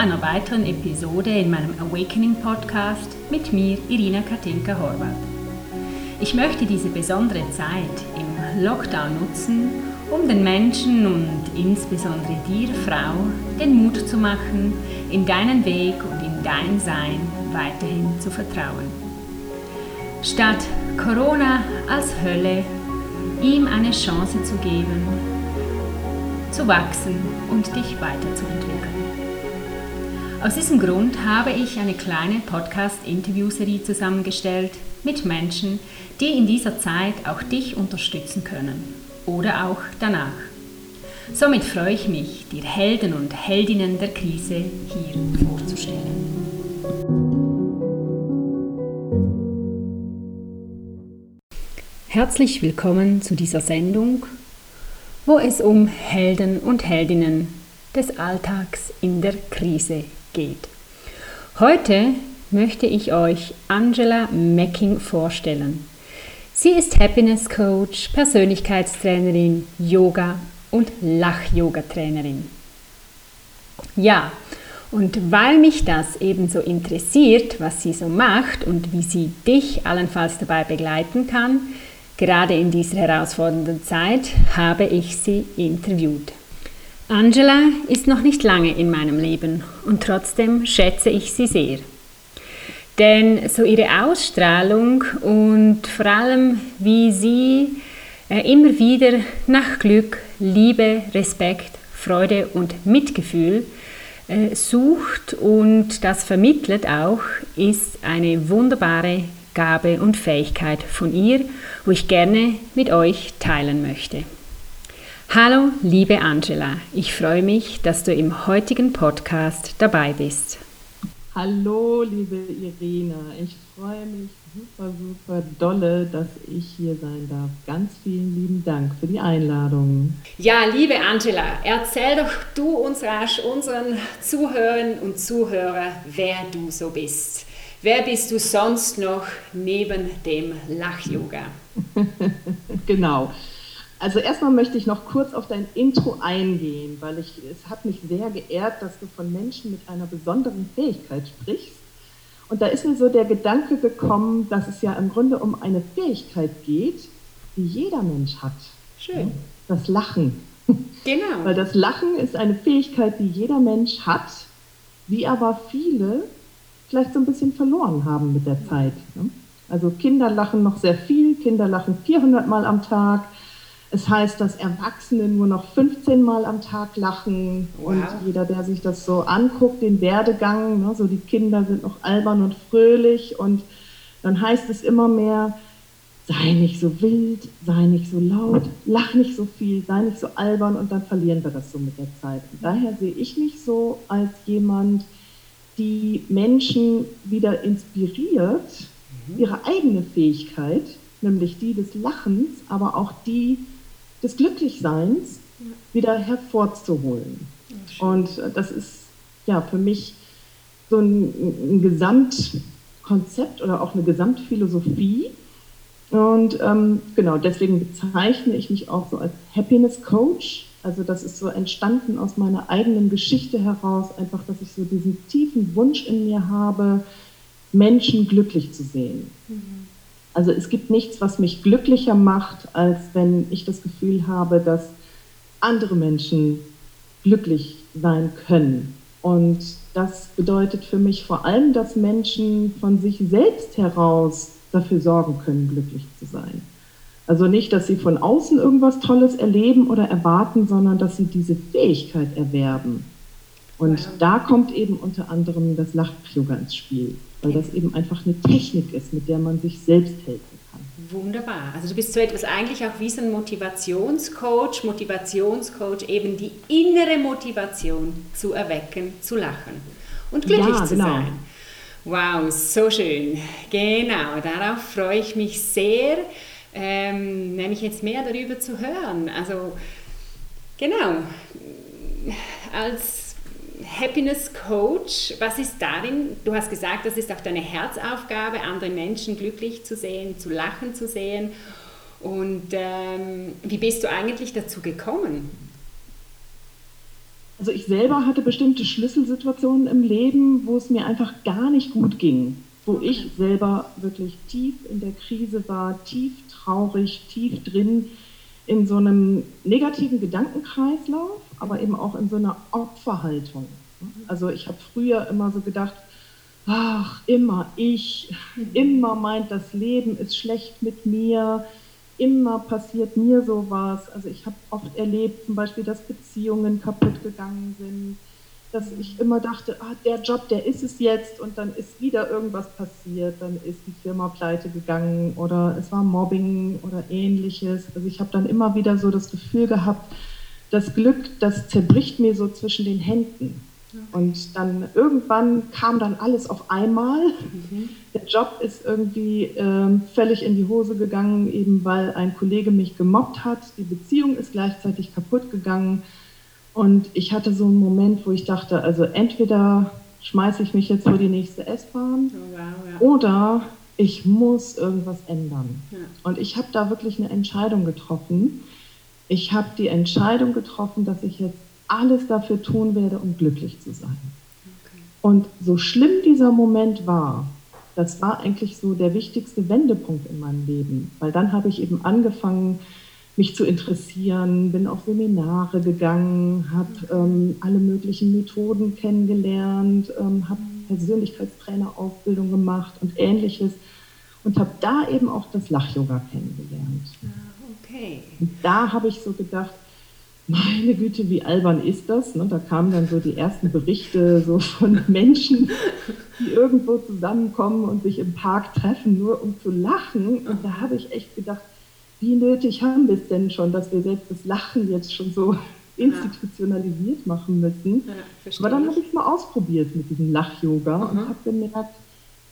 einer weiteren Episode in meinem Awakening Podcast mit mir, Irina Katinka Horvath. Ich möchte diese besondere Zeit im Lockdown nutzen, um den Menschen und insbesondere dir, Frau, den Mut zu machen, in deinen Weg und in dein Sein weiterhin zu vertrauen. Statt Corona als Hölle, ihm eine Chance zu geben, zu wachsen und dich weiterzuentwickeln. Aus diesem Grund habe ich eine kleine Podcast-Interview-Serie zusammengestellt mit Menschen, die in dieser Zeit auch dich unterstützen können oder auch danach. Somit freue ich mich, dir Helden und Heldinnen der Krise hier vorzustellen. Herzlich willkommen zu dieser Sendung, wo es um Helden und Heldinnen des Alltags in der Krise geht. Heute möchte ich euch Angela Mecking vorstellen. Sie ist Happiness Coach, Persönlichkeitstrainerin, Yoga und Lach-Yoga-Trainerin. Ja, und weil mich das ebenso interessiert, was sie so macht und wie sie dich allenfalls dabei begleiten kann, gerade in dieser herausfordernden Zeit, habe ich sie interviewt. Angela ist noch nicht lange in meinem Leben und trotzdem schätze ich sie sehr. Denn so ihre Ausstrahlung und vor allem, wie sie äh, immer wieder nach Glück, Liebe, Respekt, Freude und Mitgefühl äh, sucht und das vermittelt auch, ist eine wunderbare Gabe und Fähigkeit von ihr, wo ich gerne mit euch teilen möchte. Hallo, liebe Angela, ich freue mich, dass du im heutigen Podcast dabei bist. Hallo, liebe Irina, ich freue mich super, super dolle, dass ich hier sein darf. Ganz vielen lieben Dank für die Einladung. Ja, liebe Angela, erzähl doch du uns rasch unseren Zuhörern und Zuhörern, wer du so bist. Wer bist du sonst noch neben dem Lach-Yoga? genau. Also erstmal möchte ich noch kurz auf dein Intro eingehen, weil ich, es hat mich sehr geehrt, dass du von Menschen mit einer besonderen Fähigkeit sprichst. Und da ist mir so der Gedanke gekommen, dass es ja im Grunde um eine Fähigkeit geht, die jeder Mensch hat. Schön. Das Lachen. Genau. Weil das Lachen ist eine Fähigkeit, die jeder Mensch hat, die aber viele vielleicht so ein bisschen verloren haben mit der Zeit. Ne? Also Kinder lachen noch sehr viel, Kinder lachen 400 Mal am Tag, es heißt, dass Erwachsene nur noch 15 Mal am Tag lachen wow. und jeder, der sich das so anguckt, den Werdegang, ne, so die Kinder sind noch albern und fröhlich und dann heißt es immer mehr, sei nicht so wild, sei nicht so laut, lach nicht so viel, sei nicht so albern und dann verlieren wir das so mit der Zeit. Und daher sehe ich mich so als jemand, die Menschen wieder inspiriert, mhm. ihre eigene Fähigkeit, nämlich die des Lachens, aber auch die des Glücklichseins ja. wieder hervorzuholen. Und äh, das ist ja für mich so ein, ein Gesamtkonzept oder auch eine Gesamtphilosophie. Und ähm, genau, deswegen bezeichne ich mich auch so als Happiness Coach. Also das ist so entstanden aus meiner eigenen Geschichte heraus, einfach, dass ich so diesen tiefen Wunsch in mir habe, Menschen glücklich zu sehen. Mhm. Also es gibt nichts, was mich glücklicher macht, als wenn ich das Gefühl habe, dass andere Menschen glücklich sein können. Und das bedeutet für mich vor allem, dass Menschen von sich selbst heraus dafür sorgen können, glücklich zu sein. Also nicht, dass sie von außen irgendwas Tolles erleben oder erwarten, sondern dass sie diese Fähigkeit erwerben. Und da kommt eben unter anderem das Lach-Yoga ins Spiel weil das eben einfach eine Technik ist, mit der man sich selbst helfen kann. Wunderbar. Also du bist so etwas eigentlich auch wie so ein Motivationscoach, Motivationscoach, eben die innere Motivation zu erwecken, zu lachen und glücklich ja, zu genau. sein. Wow, so schön. Genau, darauf freue ich mich sehr, ähm, nämlich jetzt mehr darüber zu hören. Also genau, als Happiness Coach, was ist darin? Du hast gesagt, das ist auch deine Herzaufgabe, andere Menschen glücklich zu sehen, zu lachen zu sehen. Und ähm, wie bist du eigentlich dazu gekommen? Also ich selber hatte bestimmte Schlüsselsituationen im Leben, wo es mir einfach gar nicht gut ging, wo ich selber wirklich tief in der Krise war, tief traurig, tief drin in so einem negativen Gedankenkreislauf, aber eben auch in so einer Opferhaltung. Also ich habe früher immer so gedacht, ach, immer ich, immer meint das Leben ist schlecht mit mir, immer passiert mir sowas. Also ich habe oft erlebt, zum Beispiel, dass Beziehungen kaputt gegangen sind, dass ich immer dachte, ah, der Job, der ist es jetzt und dann ist wieder irgendwas passiert, dann ist die Firma pleite gegangen oder es war Mobbing oder ähnliches. Also ich habe dann immer wieder so das Gefühl gehabt, das Glück, das zerbricht mir so zwischen den Händen. Und dann irgendwann kam dann alles auf einmal. Mhm. Der Job ist irgendwie äh, völlig in die Hose gegangen, eben weil ein Kollege mich gemobbt hat. Die Beziehung ist gleichzeitig kaputt gegangen. Und ich hatte so einen Moment, wo ich dachte, also entweder schmeiße ich mich jetzt vor die nächste S-Bahn oh, wow, ja. oder ich muss irgendwas ändern. Ja. Und ich habe da wirklich eine Entscheidung getroffen. Ich habe die Entscheidung getroffen, dass ich jetzt alles dafür tun werde, um glücklich zu sein. Okay. Und so schlimm dieser Moment war, das war eigentlich so der wichtigste Wendepunkt in meinem Leben, weil dann habe ich eben angefangen, mich zu interessieren, bin auf Seminare gegangen, habe ähm, alle möglichen Methoden kennengelernt, ähm, habe Persönlichkeitstrainerausbildung gemacht und ähnliches und habe da eben auch das Lach-Yoga kennengelernt. Okay. Und da habe ich so gedacht, meine Güte, wie albern ist das? Ne? Da kamen dann so die ersten Berichte so von Menschen, die irgendwo zusammenkommen und sich im Park treffen, nur um zu lachen. Und da habe ich echt gedacht, wie nötig haben wir es denn schon, dass wir selbst das Lachen jetzt schon so institutionalisiert machen müssen. Ja, Aber dann habe ich es mal ausprobiert mit diesem Lach-Yoga mhm. und habe gemerkt,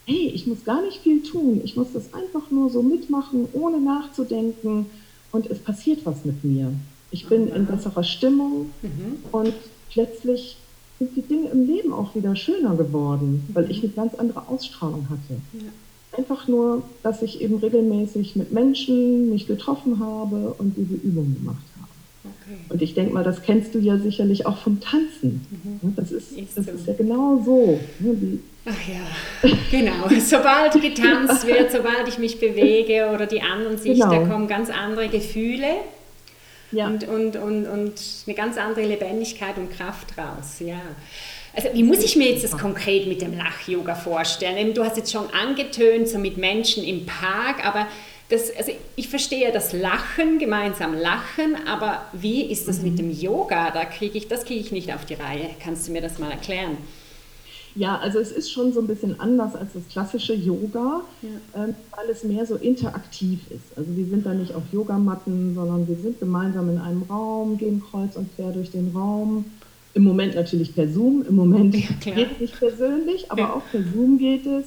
hey, ich muss gar nicht viel tun. Ich muss das einfach nur so mitmachen, ohne nachzudenken. Und es passiert was mit mir. Ich bin in besserer Stimmung mhm. und plötzlich sind die Dinge im Leben auch wieder schöner geworden, weil ich eine ganz andere Ausstrahlung hatte. Ja. Einfach nur, dass ich eben regelmäßig mit Menschen mich getroffen habe und diese Übungen gemacht habe. Okay. Und ich denke mal, das kennst du ja sicherlich auch vom Tanzen. Mhm. Das, ist, das ist ja genau so. Ne, Ach ja, genau. Sobald getanzt wird, sobald ich mich bewege oder die anderen sich, genau. da kommen ganz andere Gefühle ja. und, und, und, und eine ganz andere Lebendigkeit und Kraft raus. Ja. Also wie muss ich mir jetzt das konkret mit dem Lach-Yoga vorstellen? Du hast jetzt schon angetönt, so mit Menschen im Park, aber das, also ich verstehe das Lachen, gemeinsam lachen, aber wie ist das mhm. mit dem Yoga? Da kriege ich, das kriege ich nicht auf die Reihe. Kannst du mir das mal erklären? Ja, also es ist schon so ein bisschen anders als das klassische Yoga, ja. ähm, weil es mehr so interaktiv ist. Also wir sind da nicht auf Yogamatten, sondern wir sind gemeinsam in einem Raum, gehen kreuz und quer durch den Raum. Im Moment natürlich per Zoom, im Moment ja, geht es nicht persönlich, aber ja. auch per Zoom geht es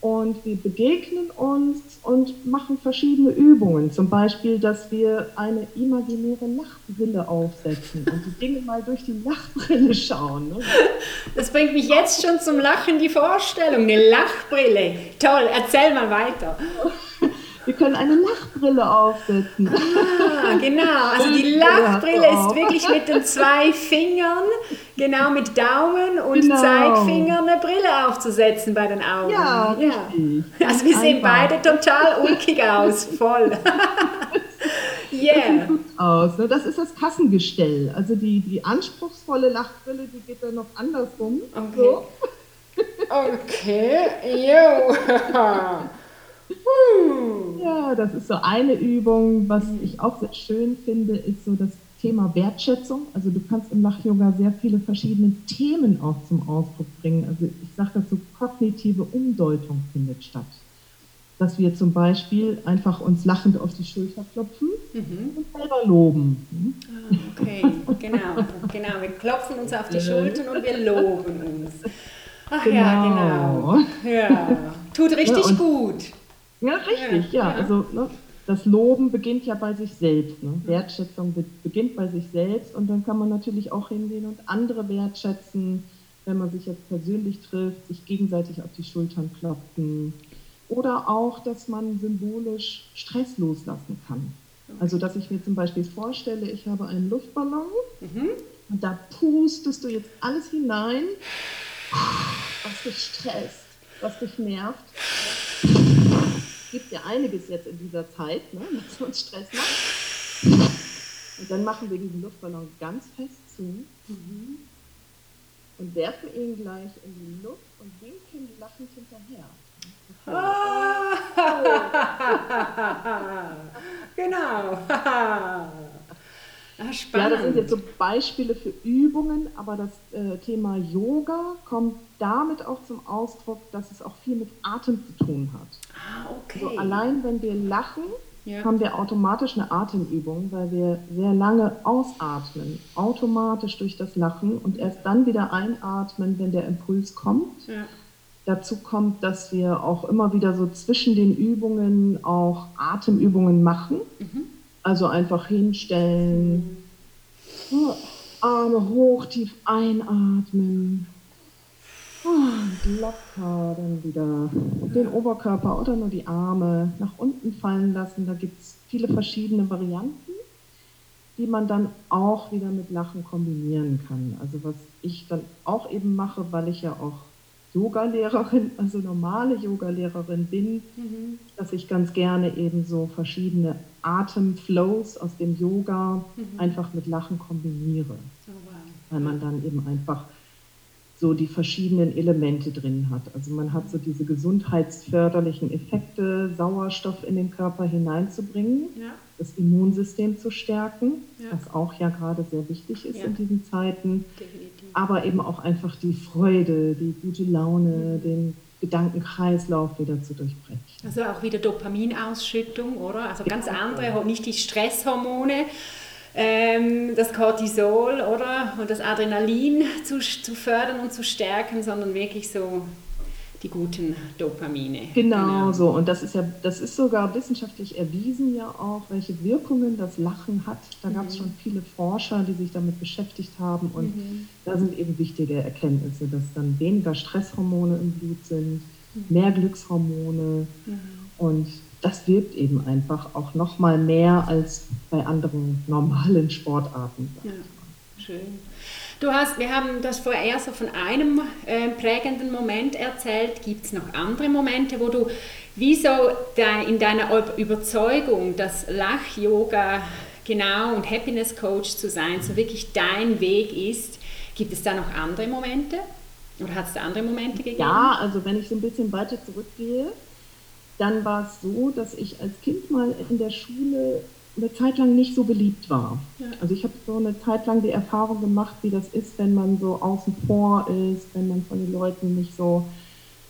und wir begegnen uns und machen verschiedene Übungen. Zum Beispiel, dass wir eine imaginäre Lachbrille aufsetzen und die Dinge mal durch die Lachbrille schauen. Ne? Das bringt mich jetzt schon zum Lachen, die Vorstellung, eine Lachbrille. Toll, erzähl mal weiter. Wir können eine Lachbrille aufsetzen. Ah, genau. Also die Lachbrille ist wirklich mit den zwei Fingern, genau mit Daumen und genau. Zeigefinger eine Brille aufzusetzen bei den Augen. Ja, ja. Also wir sehen beide total ulkig aus, voll. yeah. Das, aus, ne? das ist das Kassengestell. Also die, die anspruchsvolle Lachbrille, die geht dann noch andersrum. Okay. So. Okay, jo. Ja, das ist so eine Übung. Was ich auch sehr schön finde, ist so das Thema Wertschätzung. Also du kannst im Lach-Yoga sehr viele verschiedene Themen auch zum Ausdruck bringen. Also ich sage dazu, kognitive Umdeutung findet statt. Dass wir zum Beispiel einfach uns lachend auf die Schulter klopfen mhm. und selber loben. Ah, okay, genau, genau. Wir klopfen uns auf die Schultern und wir loben uns. Ach genau. ja, genau. Ja, tut richtig ja, gut. Ja, richtig, ja. ja. Also ne, das Loben beginnt ja bei sich selbst. Ne? Wertschätzung beginnt bei sich selbst und dann kann man natürlich auch hingehen und andere wertschätzen, wenn man sich jetzt persönlich trifft, sich gegenseitig auf die Schultern klopfen. Oder auch, dass man symbolisch Stress loslassen kann. Also, dass ich mir zum Beispiel vorstelle, ich habe einen Luftballon mhm. Und da pustest du jetzt alles hinein, was dich stresst, was dich nervt. Es gibt ja einiges jetzt in dieser Zeit, ne, was uns Stress macht. Und dann machen wir diesen Luftballon ganz fest zu mhm. und werfen ihn gleich in die Luft und winken lachend hinterher. genau. Ah, ja, das sind jetzt so Beispiele für Übungen, aber das äh, Thema Yoga kommt damit auch zum Ausdruck, dass es auch viel mit Atem zu tun hat. Ah, okay. Also allein wenn wir lachen, ja. haben wir automatisch eine Atemübung, weil wir sehr lange ausatmen, automatisch durch das Lachen und erst dann wieder einatmen, wenn der Impuls kommt. Ja. Dazu kommt, dass wir auch immer wieder so zwischen den Übungen auch Atemübungen machen. Mhm. Also einfach hinstellen, mhm. Arme hoch, tief einatmen. Locker dann wieder den Oberkörper oder nur die Arme nach unten fallen lassen. Da gibt es viele verschiedene Varianten, die man dann auch wieder mit Lachen kombinieren kann. Also was ich dann auch eben mache, weil ich ja auch Yoga-Lehrerin, also normale Yoga-Lehrerin bin, mhm. dass ich ganz gerne eben so verschiedene Atemflows aus dem Yoga mhm. einfach mit Lachen kombiniere. Oh, wow. Weil man dann eben einfach so die verschiedenen Elemente drin hat. Also man hat so diese gesundheitsförderlichen Effekte, Sauerstoff in den Körper hineinzubringen, ja. das Immunsystem zu stärken, ja. was auch ja gerade sehr wichtig ist ja. in diesen Zeiten, Definitiv. aber eben auch einfach die Freude, die gute Laune, mhm. den Gedankenkreislauf wieder zu durchbrechen. Also auch wieder Dopaminausschüttung, oder? Also ganz andere, nicht die Stresshormone, ähm, das Cortisol oder und das Adrenalin zu, zu fördern und zu stärken, sondern wirklich so die guten Dopamine. Genau, genau, so. Und das ist ja, das ist sogar wissenschaftlich erwiesen ja auch, welche Wirkungen das Lachen hat. Da mhm. gab es schon viele Forscher, die sich damit beschäftigt haben. Und mhm. da sind eben wichtige Erkenntnisse, dass dann weniger Stresshormone im Blut sind, mhm. mehr Glückshormone mhm. und das wirkt eben einfach auch noch mal mehr als bei anderen normalen Sportarten. Ja, schön. Du hast, wir haben das vorher so von einem äh, prägenden Moment erzählt. Gibt es noch andere Momente, wo du wie so de, in deiner Überzeugung, dass Lach-Yoga genau und Happiness Coach zu sein, so wirklich dein Weg ist, gibt es da noch andere Momente? Oder hat es da andere Momente gegeben? Ja, also wenn ich so ein bisschen weiter zurückgehe, dann war es so, dass ich als Kind mal in der Schule eine Zeit lang nicht so beliebt war. Ja. Also ich habe so eine Zeit lang die Erfahrung gemacht, wie das ist, wenn man so außen vor ist, wenn man von den Leuten nicht so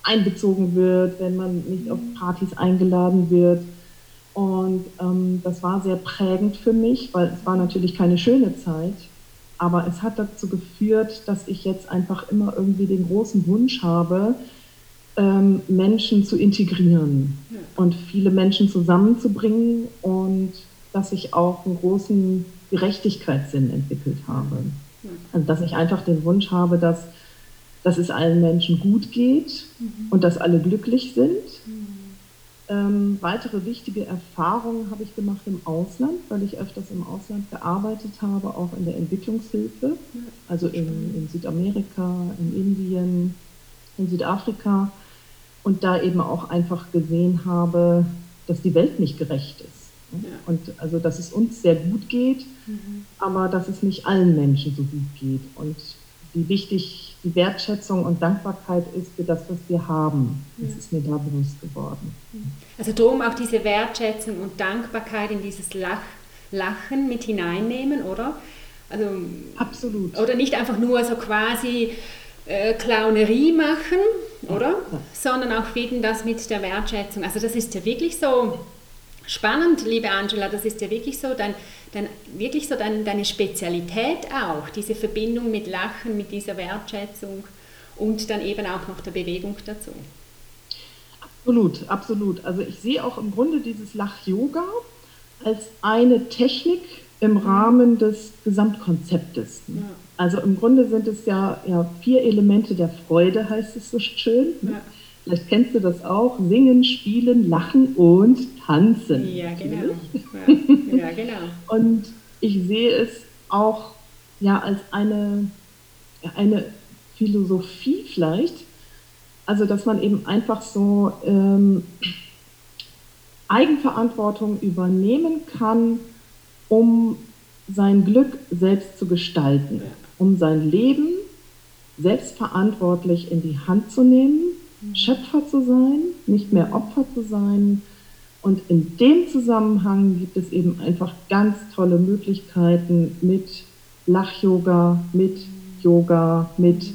einbezogen wird, wenn man nicht mhm. auf Partys eingeladen wird. Und ähm, das war sehr prägend für mich, weil es war natürlich keine schöne Zeit, aber es hat dazu geführt, dass ich jetzt einfach immer irgendwie den großen Wunsch habe, ähm, Menschen zu integrieren ja. und viele Menschen zusammenzubringen und dass ich auch einen großen Gerechtigkeitssinn entwickelt habe. Ja. Also dass ich einfach den Wunsch habe, dass, dass es allen Menschen gut geht mhm. und dass alle glücklich sind. Mhm. Ähm, weitere wichtige Erfahrungen habe ich gemacht im Ausland, weil ich öfters im Ausland gearbeitet habe, auch in der Entwicklungshilfe, also in, in Südamerika, in Indien, in Südafrika und da eben auch einfach gesehen habe, dass die Welt nicht gerecht ist. Ja. Und also, dass es uns sehr gut geht, mhm. aber dass es nicht allen Menschen so gut geht. Und wie wichtig die Wertschätzung und Dankbarkeit ist für das, was wir haben. Das ist mir da bewusst geworden. Also darum auch diese Wertschätzung und Dankbarkeit in dieses Lach Lachen mit hineinnehmen, oder? Also, Absolut. Oder nicht einfach nur so quasi äh, Clownerie machen, oder? Sondern auch eben das mit der Wertschätzung. Also das ist ja wirklich so spannend, liebe Angela, das ist ja wirklich so dein, dein, wirklich so dein, deine Spezialität auch, diese Verbindung mit Lachen, mit dieser Wertschätzung und dann eben auch noch der Bewegung dazu. Absolut, absolut. Also ich sehe auch im Grunde dieses Lach-Yoga als eine Technik im Rahmen des Gesamtkonzeptes. Ja. Also im Grunde sind es ja, ja vier Elemente der Freude, heißt es so schön. Ja. Vielleicht kennst du das auch. Singen, spielen, lachen und tanzen. Ja, genau. Ja, ja, genau. und ich sehe es auch ja als eine, eine Philosophie vielleicht, also dass man eben einfach so ähm, Eigenverantwortung übernehmen kann, um sein Glück selbst zu gestalten, um sein Leben selbstverantwortlich in die Hand zu nehmen, mhm. Schöpfer zu sein, nicht mehr Opfer zu sein. Und in dem Zusammenhang gibt es eben einfach ganz tolle Möglichkeiten mit Lach-Yoga, mit Yoga, mit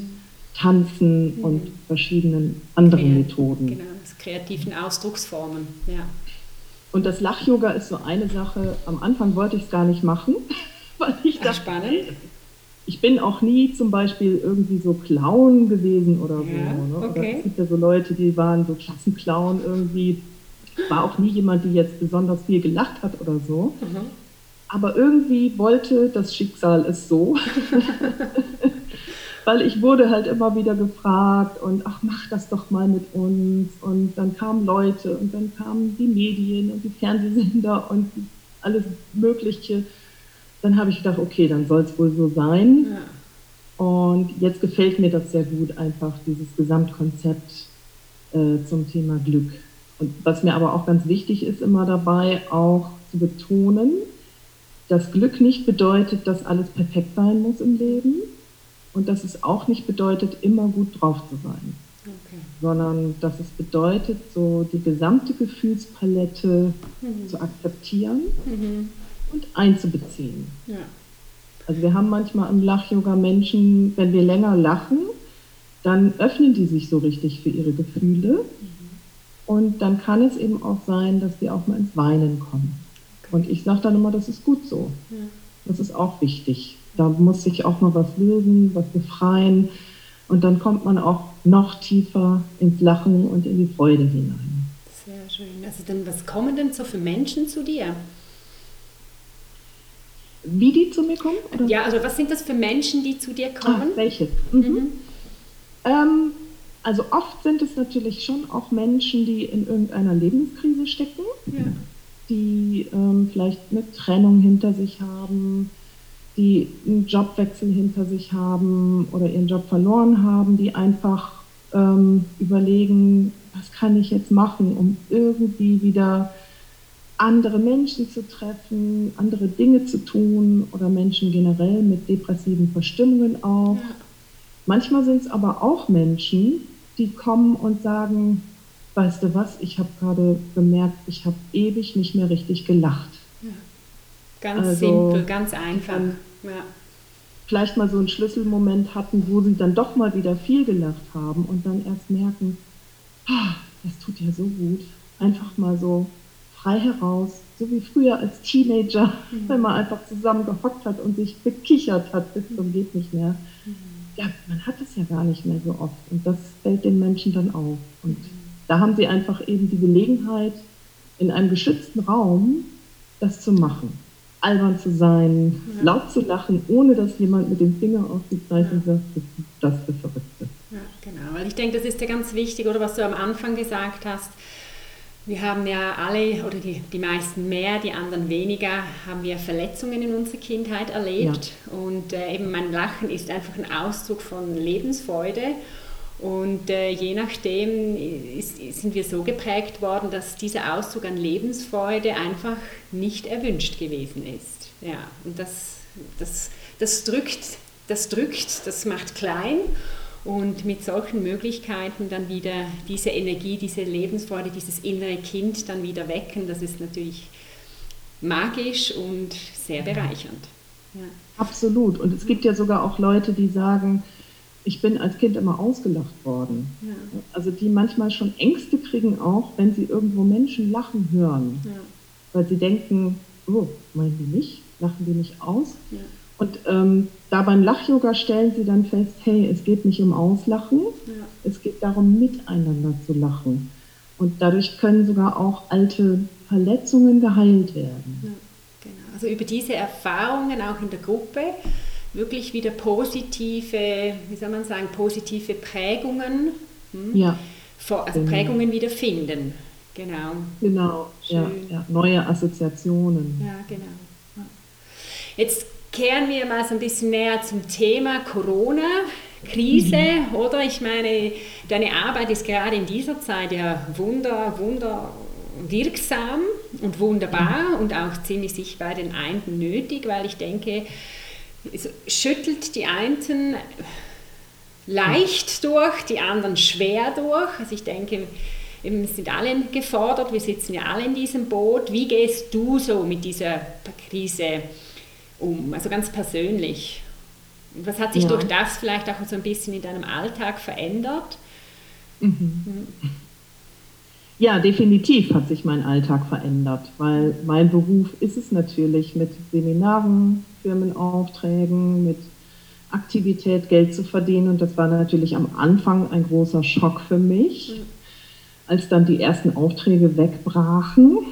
Tanzen mhm. und verschiedenen anderen Kreat Methoden. Genau, kreativen Ausdrucksformen, ja. Und das Lach-Yoga ist so eine Sache, am Anfang wollte ich es gar nicht machen, weil ich dachte, spannend. Ich bin auch nie zum Beispiel irgendwie so Clown gewesen oder so. Ja, ne? okay. Oder es gibt ja so Leute, die waren so Klassenclown irgendwie. War auch nie jemand, die jetzt besonders viel gelacht hat oder so. Mhm. Aber irgendwie wollte das Schicksal es so. weil ich wurde halt immer wieder gefragt und ach, mach das doch mal mit uns. Und dann kamen Leute und dann kamen die Medien und die Fernsehsender und alles Mögliche. Dann habe ich gedacht, okay, dann soll es wohl so sein. Ja. Und jetzt gefällt mir das sehr gut, einfach dieses Gesamtkonzept äh, zum Thema Glück. Und was mir aber auch ganz wichtig ist, immer dabei auch zu betonen, dass Glück nicht bedeutet, dass alles perfekt sein muss im Leben und dass es auch nicht bedeutet, immer gut drauf zu sein, okay. sondern dass es bedeutet, so die gesamte Gefühlspalette mhm. zu akzeptieren mhm. Und einzubeziehen. Ja. Also wir haben manchmal im Lach-Yoga Menschen, wenn wir länger lachen, dann öffnen die sich so richtig für ihre Gefühle. Mhm. Und dann kann es eben auch sein, dass sie auch mal ins Weinen kommen. Okay. Und ich sage dann immer, das ist gut so. Ja. Das ist auch wichtig. Da muss sich auch mal was lösen, was befreien. Und dann kommt man auch noch tiefer ins Lachen und in die Freude hinein. Sehr schön. Also dann, was kommen denn so für Menschen zu dir? Wie die zu mir kommen? Oder? Ja, also was sind das für Menschen, die zu dir kommen? Ah, welche? Mhm. Mhm. Ähm, also oft sind es natürlich schon auch Menschen, die in irgendeiner Lebenskrise stecken, ja. die ähm, vielleicht eine Trennung hinter sich haben, die einen Jobwechsel hinter sich haben oder ihren Job verloren haben, die einfach ähm, überlegen, was kann ich jetzt machen, um irgendwie wieder andere Menschen zu treffen, andere Dinge zu tun oder Menschen generell mit depressiven Verstimmungen auch. Ja. Manchmal sind es aber auch Menschen, die kommen und sagen, weißt du was, ich habe gerade gemerkt, ich habe ewig nicht mehr richtig gelacht. Ja. Ganz also, simpel, ganz einfach. Ja. Vielleicht mal so einen Schlüsselmoment hatten, wo sie dann doch mal wieder viel gelacht haben und dann erst merken, oh, das tut ja so gut. Einfach mal so frei heraus, so wie früher als Teenager, mhm. wenn man einfach zusammen gehockt hat und sich bekichert hat bis zum geht nicht mehr. Mhm. Ja, man hat es ja gar nicht mehr so oft und das fällt den Menschen dann auf. Und mhm. da haben sie einfach eben die Gelegenheit, in einem geschützten Raum das zu machen albern zu sein, ja. laut zu lachen, ohne dass jemand mit dem Finger auf die Zeichen ja. sagt, das ist das Verrückte. Ja, genau, weil ich denke, das ist ja ganz wichtig, oder was du am Anfang gesagt hast. Wir haben ja alle, oder die, die meisten mehr, die anderen weniger, haben wir Verletzungen in unserer Kindheit erlebt. Ja. Und äh, eben mein Lachen ist einfach ein Ausdruck von Lebensfreude. Und äh, je nachdem ist, sind wir so geprägt worden, dass dieser Ausdruck an Lebensfreude einfach nicht erwünscht gewesen ist. Ja, und das, das, das, drückt, das drückt, das macht klein. Und mit solchen Möglichkeiten dann wieder diese Energie, diese Lebensfreude, dieses innere Kind dann wieder wecken, das ist natürlich magisch und sehr bereichernd. Ja. Absolut. Und es gibt ja sogar auch Leute, die sagen, ich bin als Kind immer ausgelacht worden. Ja. Also die manchmal schon Ängste kriegen auch, wenn sie irgendwo Menschen lachen hören. Ja. Weil sie denken, oh, meinen die mich? Lachen die mich aus? Ja. Und ähm, da beim Lach-Yoga stellen sie dann fest, hey, es geht nicht um Auslachen, es geht darum, miteinander zu lachen. Und dadurch können sogar auch alte Verletzungen geheilt werden. Genau. Also über diese Erfahrungen auch in der Gruppe wirklich wieder positive, wie soll man sagen, positive Prägungen, hm? ja. also genau. Prägungen wieder finden. Genau. Genau, ja, ja, neue Assoziationen. Ja, genau. Jetzt kehren wir mal so ein bisschen näher zum Thema Corona. Krise, mhm. oder? Ich meine, deine Arbeit ist gerade in dieser Zeit ja wunder, wunder wirksam und wunderbar mhm. und auch ziemlich sich bei den einen nötig, weil ich denke, es schüttelt die einen leicht durch, die anderen schwer durch. Also ich denke, wir sind alle gefordert, wir sitzen ja alle in diesem Boot. Wie gehst du so mit dieser Krise um? Also ganz persönlich. Was hat sich ja. durch das vielleicht auch so ein bisschen in deinem Alltag verändert? Mhm. Ja, definitiv hat sich mein Alltag verändert, weil mein Beruf ist es natürlich mit Seminaren, Firmenaufträgen, mit Aktivität Geld zu verdienen. Und das war natürlich am Anfang ein großer Schock für mich, mhm. als dann die ersten Aufträge wegbrachen.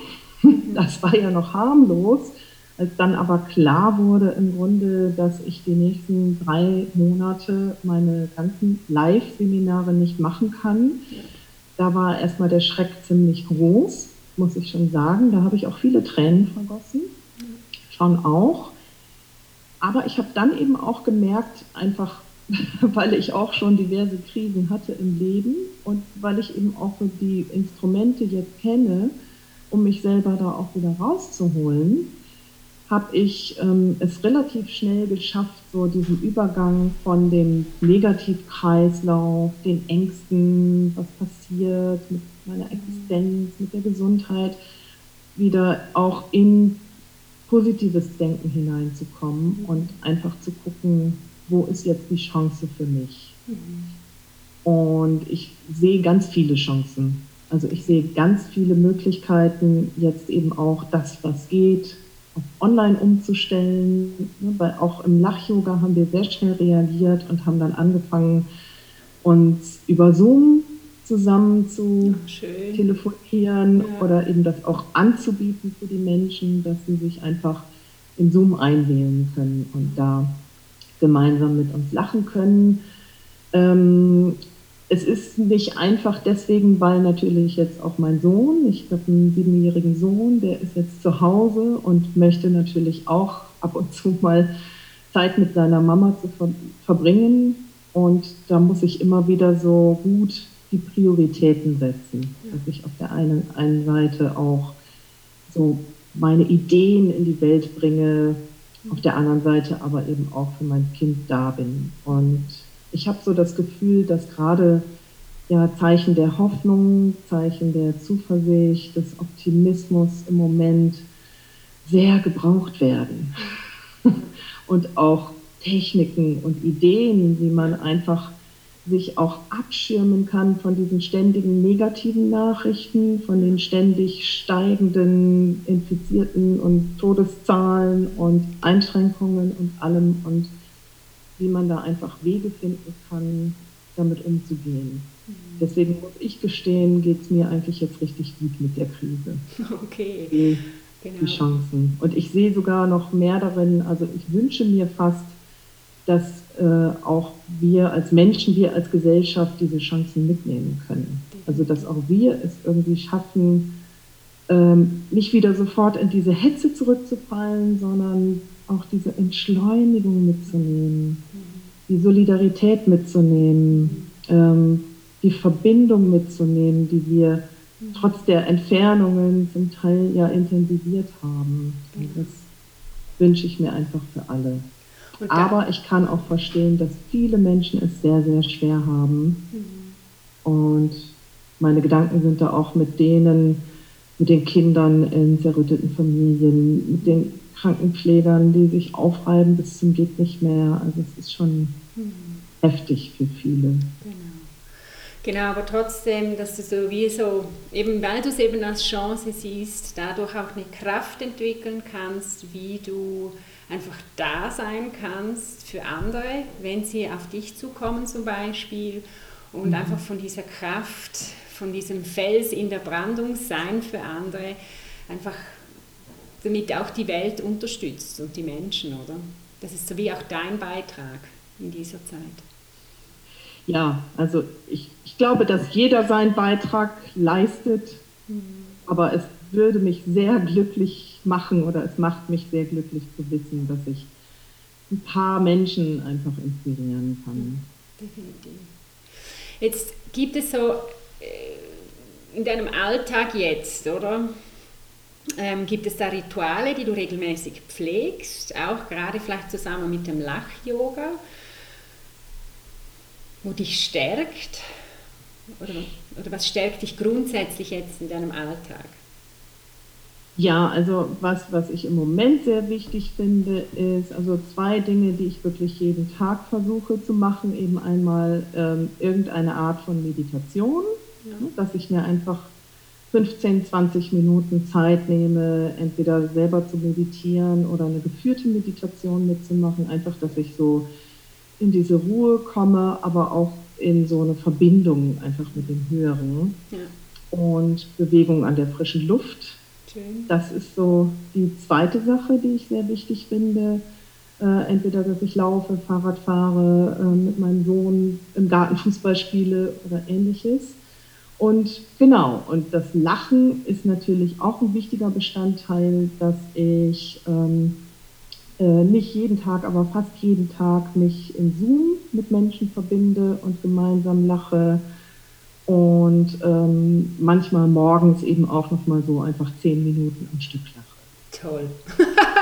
Das war ja noch harmlos. Als dann aber klar wurde im Grunde, dass ich die nächsten drei Monate meine ganzen Live-Seminare nicht machen kann, da war erstmal der Schreck ziemlich groß, muss ich schon sagen. Da habe ich auch viele Tränen vergossen, schon auch. Aber ich habe dann eben auch gemerkt, einfach weil ich auch schon diverse Krisen hatte im Leben und weil ich eben auch so die Instrumente jetzt kenne, um mich selber da auch wieder rauszuholen, habe ich ähm, es relativ schnell geschafft, so diesen Übergang von dem Negativkreislauf, den Ängsten, was passiert mit meiner Existenz, mit der Gesundheit, wieder auch in positives Denken hineinzukommen und einfach zu gucken, wo ist jetzt die Chance für mich. Mhm. Und ich sehe ganz viele Chancen. Also ich sehe ganz viele Möglichkeiten, jetzt eben auch das, was geht, auf online umzustellen. Ne, weil auch im Lach-Yoga haben wir sehr schnell reagiert und haben dann angefangen, uns über Zoom zusammen zu Ach, telefonieren ja. oder eben das auch anzubieten für die Menschen, dass sie sich einfach in Zoom einwählen können und da gemeinsam mit uns lachen können. Ähm, es ist nicht einfach deswegen, weil natürlich jetzt auch mein Sohn, ich habe einen siebenjährigen Sohn, der ist jetzt zu Hause und möchte natürlich auch ab und zu mal Zeit mit seiner Mama zu ver verbringen. Und da muss ich immer wieder so gut die Prioritäten setzen, dass ich auf der einen, einen Seite auch so meine Ideen in die Welt bringe, auf der anderen Seite aber eben auch für mein Kind da bin. Und ich habe so das Gefühl, dass gerade ja, Zeichen der Hoffnung, Zeichen der Zuversicht, des Optimismus im Moment sehr gebraucht werden. und auch Techniken und Ideen, wie man einfach sich auch abschirmen kann von diesen ständigen negativen Nachrichten, von den ständig steigenden Infizierten und Todeszahlen und Einschränkungen und allem und wie man da einfach Wege finden kann, damit umzugehen. Mhm. Deswegen muss ich gestehen, geht es mir eigentlich jetzt richtig gut mit der Krise. Okay. Die, genau. die Chancen. Und ich sehe sogar noch mehr darin, also ich wünsche mir fast, dass äh, auch wir als Menschen, wir als Gesellschaft diese Chancen mitnehmen können. Also dass auch wir es irgendwie schaffen, ähm, nicht wieder sofort in diese Hetze zurückzufallen, sondern auch diese Entschleunigung mitzunehmen, die Solidarität mitzunehmen, ähm, die Verbindung mitzunehmen, die wir trotz der Entfernungen zum Teil ja intensiviert haben. Und das wünsche ich mir einfach für alle. Aber ich kann auch verstehen, dass viele Menschen es sehr, sehr schwer haben. Mhm. Und meine Gedanken sind da auch mit denen, mit den Kindern in zerrütteten Familien, mit den Krankenpflegern, die sich aufreiben bis zum geht nicht mehr. Also es ist schon mhm. heftig für viele. Genau. Genau, aber trotzdem, dass du so wie so, eben weil du es eben als Chance siehst, dadurch auch eine Kraft entwickeln kannst, wie du einfach da sein kannst für andere, wenn sie auf dich zukommen zum Beispiel und mhm. einfach von dieser Kraft, von diesem Fels in der Brandung sein für andere, einfach damit auch die Welt unterstützt und die Menschen, oder? Das ist so wie auch dein Beitrag in dieser Zeit. Ja, also ich, ich glaube, dass jeder seinen Beitrag leistet, mhm. aber es würde mich sehr glücklich machen oder es macht mich sehr glücklich zu wissen, dass ich ein paar Menschen einfach inspirieren kann. Definitiv. Jetzt gibt es so in deinem Alltag jetzt, oder? Ähm, gibt es da Rituale, die du regelmäßig pflegst, auch gerade vielleicht zusammen mit dem Lach-Yoga, wo dich stärkt? Oder, oder was stärkt dich grundsätzlich jetzt in deinem Alltag? Ja, also was, was ich im Moment sehr wichtig finde, ist also zwei Dinge, die ich wirklich jeden Tag versuche zu machen. Eben einmal ähm, irgendeine Art von Meditation, ja. Ne, dass ich mir einfach 15, 20 Minuten Zeit nehme, entweder selber zu meditieren oder eine geführte Meditation mitzumachen, einfach, dass ich so in diese Ruhe komme, aber auch in so eine Verbindung einfach mit dem Höheren. Ja. Und Bewegung an der frischen Luft. Schön. Das ist so die zweite Sache, die ich sehr wichtig finde. Äh, entweder, dass ich laufe, Fahrrad fahre, äh, mit meinem Sohn im Garten Fußball spiele oder ähnliches. Und genau, und das Lachen ist natürlich auch ein wichtiger Bestandteil, dass ich ähm, äh, nicht jeden Tag, aber fast jeden Tag mich in Zoom mit Menschen verbinde und gemeinsam lache und ähm, manchmal morgens eben auch noch mal so einfach zehn Minuten am Stück lache. Toll.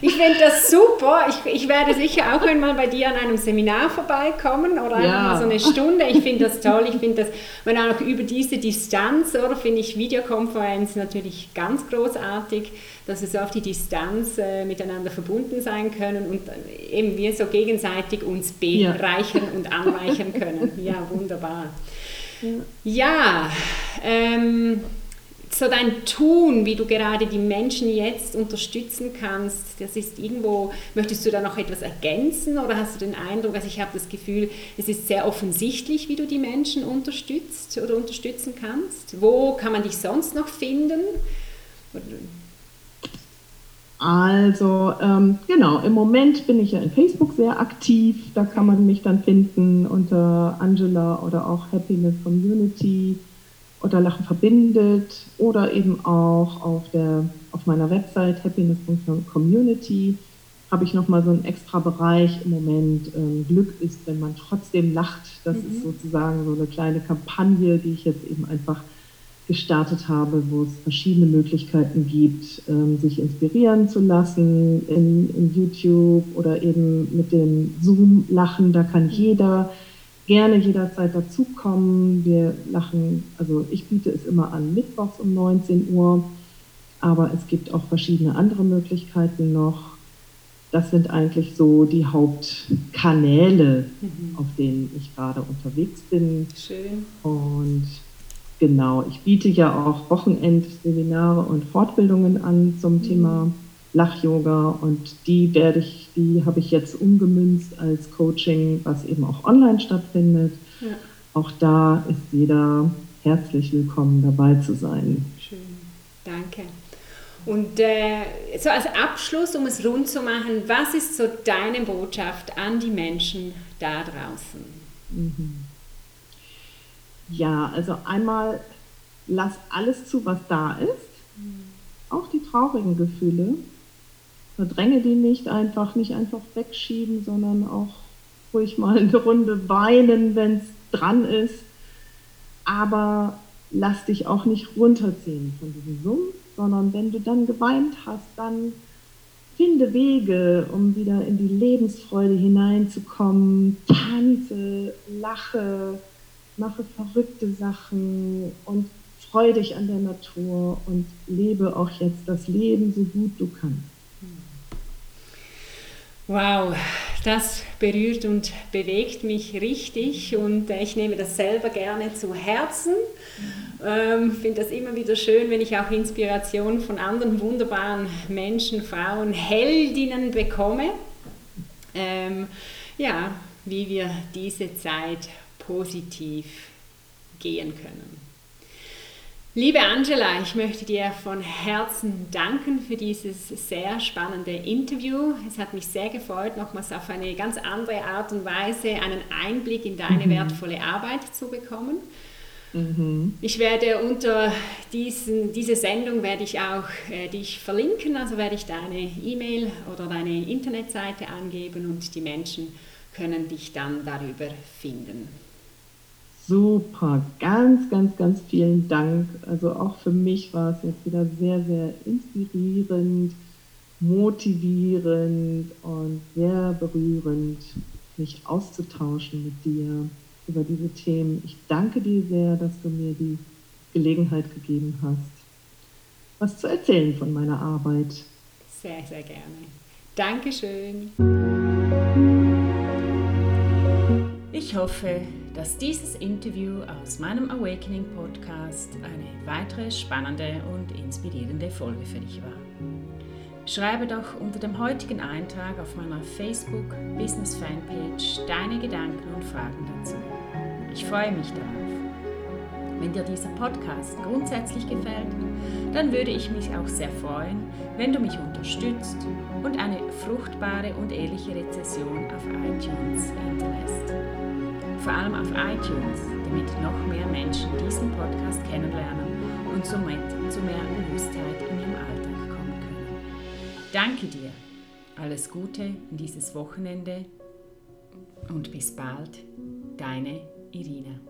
Ich finde das super. Ich, ich werde sicher auch einmal bei dir an einem Seminar vorbeikommen oder ja. einfach mal so eine Stunde. Ich finde das toll. Ich finde das, wenn auch über diese Distanz, oder finde ich Videokonferenz natürlich ganz großartig, dass wir so auf die Distanz äh, miteinander verbunden sein können und eben wir so gegenseitig uns bereichern ja. und anreichern können. Ja, wunderbar. Ja, ja ähm, so dein Tun, wie du gerade die Menschen jetzt unterstützen kannst, das ist irgendwo, möchtest du da noch etwas ergänzen oder hast du den Eindruck, also ich habe das Gefühl, es ist sehr offensichtlich, wie du die Menschen unterstützt oder unterstützen kannst. Wo kann man dich sonst noch finden? Also ähm, genau, im Moment bin ich ja in Facebook sehr aktiv. Da kann man mich dann finden unter Angela oder auch Happiness Community oder Lachen verbindet oder eben auch auf, der, auf meiner Website happiness.community habe ich nochmal so einen extra Bereich im Moment. Ähm, Glück ist, wenn man trotzdem lacht. Das mhm. ist sozusagen so eine kleine Kampagne, die ich jetzt eben einfach gestartet habe, wo es verschiedene Möglichkeiten gibt, ähm, sich inspirieren zu lassen in, in YouTube oder eben mit dem Zoom-Lachen. Da kann jeder gerne jederzeit dazukommen. Wir lachen, also ich biete es immer an Mittwochs um 19 Uhr, aber es gibt auch verschiedene andere Möglichkeiten noch. Das sind eigentlich so die Hauptkanäle, mhm. auf denen ich gerade unterwegs bin. Schön. Und genau, ich biete ja auch Wochenendseminare und Fortbildungen an zum mhm. Thema Lach-Yoga und die werde ich, die habe ich jetzt umgemünzt als Coaching, was eben auch online stattfindet. Ja. Auch da ist jeder herzlich willkommen dabei zu sein. Schön, danke. Und äh, so als Abschluss, um es rund zu machen, was ist so deine Botschaft an die Menschen da draußen? Mhm. Ja, also einmal lass alles zu, was da ist, mhm. auch die traurigen Gefühle verdränge die nicht einfach, nicht einfach wegschieben, sondern auch ruhig mal eine Runde weinen, wenn es dran ist. Aber lass dich auch nicht runterziehen von diesem Sumpf, sondern wenn du dann geweint hast, dann finde Wege, um wieder in die Lebensfreude hineinzukommen. Tanze, lache, mache verrückte Sachen und freue dich an der Natur und lebe auch jetzt das Leben so gut du kannst. Wow, das berührt und bewegt mich richtig und ich nehme das selber gerne zu Herzen. Ähm, Finde das immer wieder schön, wenn ich auch Inspiration von anderen wunderbaren Menschen, Frauen, Heldinnen bekomme. Ähm, ja, wie wir diese Zeit positiv gehen können. Liebe Angela, ich möchte dir von Herzen danken für dieses sehr spannende Interview. Es hat mich sehr gefreut, nochmals auf eine ganz andere Art und Weise einen Einblick in deine mhm. wertvolle Arbeit zu bekommen. Mhm. Ich werde unter diesen, diese Sendung werde ich auch äh, dich verlinken, also werde ich deine E-Mail oder deine Internetseite angeben und die Menschen können dich dann darüber finden. Super, ganz, ganz, ganz vielen Dank. Also auch für mich war es jetzt wieder sehr, sehr inspirierend, motivierend und sehr berührend, mich auszutauschen mit dir über diese Themen. Ich danke dir sehr, dass du mir die Gelegenheit gegeben hast, was zu erzählen von meiner Arbeit. Sehr, sehr gerne. Dankeschön. Ich hoffe, dass dieses Interview aus meinem Awakening Podcast eine weitere spannende und inspirierende Folge für dich war. Schreibe doch unter dem heutigen Eintrag auf meiner Facebook Business Fanpage deine Gedanken und Fragen dazu. Ich freue mich darauf. Wenn dir dieser Podcast grundsätzlich gefällt, dann würde ich mich auch sehr freuen, wenn du mich unterstützt und eine fruchtbare und ehrliche Rezession auf iTunes hinterlässt. Vor allem auf iTunes, damit noch mehr Menschen diesen Podcast kennenlernen und somit zu mehr Bewusstheit in ihrem Alltag Danke dir. Alles Gute in dieses Wochenende und bis bald, deine Irina.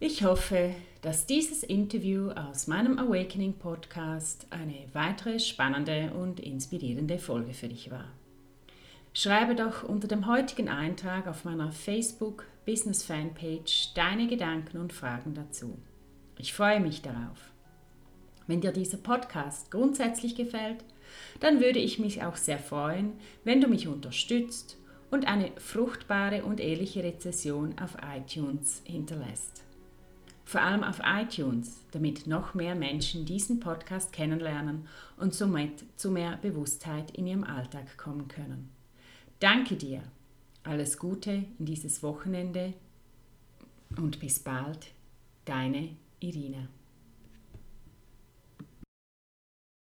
Ich hoffe, dass dieses Interview aus meinem Awakening Podcast eine weitere spannende und inspirierende Folge für dich war. Schreibe doch unter dem heutigen Eintrag auf meiner Facebook Business Fanpage deine Gedanken und Fragen dazu. Ich freue mich darauf. Wenn dir dieser Podcast grundsätzlich gefällt, dann würde ich mich auch sehr freuen, wenn du mich unterstützt und eine fruchtbare und ehrliche Rezession auf iTunes hinterlässt. Vor allem auf iTunes, damit noch mehr Menschen diesen Podcast kennenlernen und somit zu mehr Bewusstheit in ihrem Alltag kommen können. Danke dir. Alles Gute in dieses Wochenende und bis bald, deine Irina.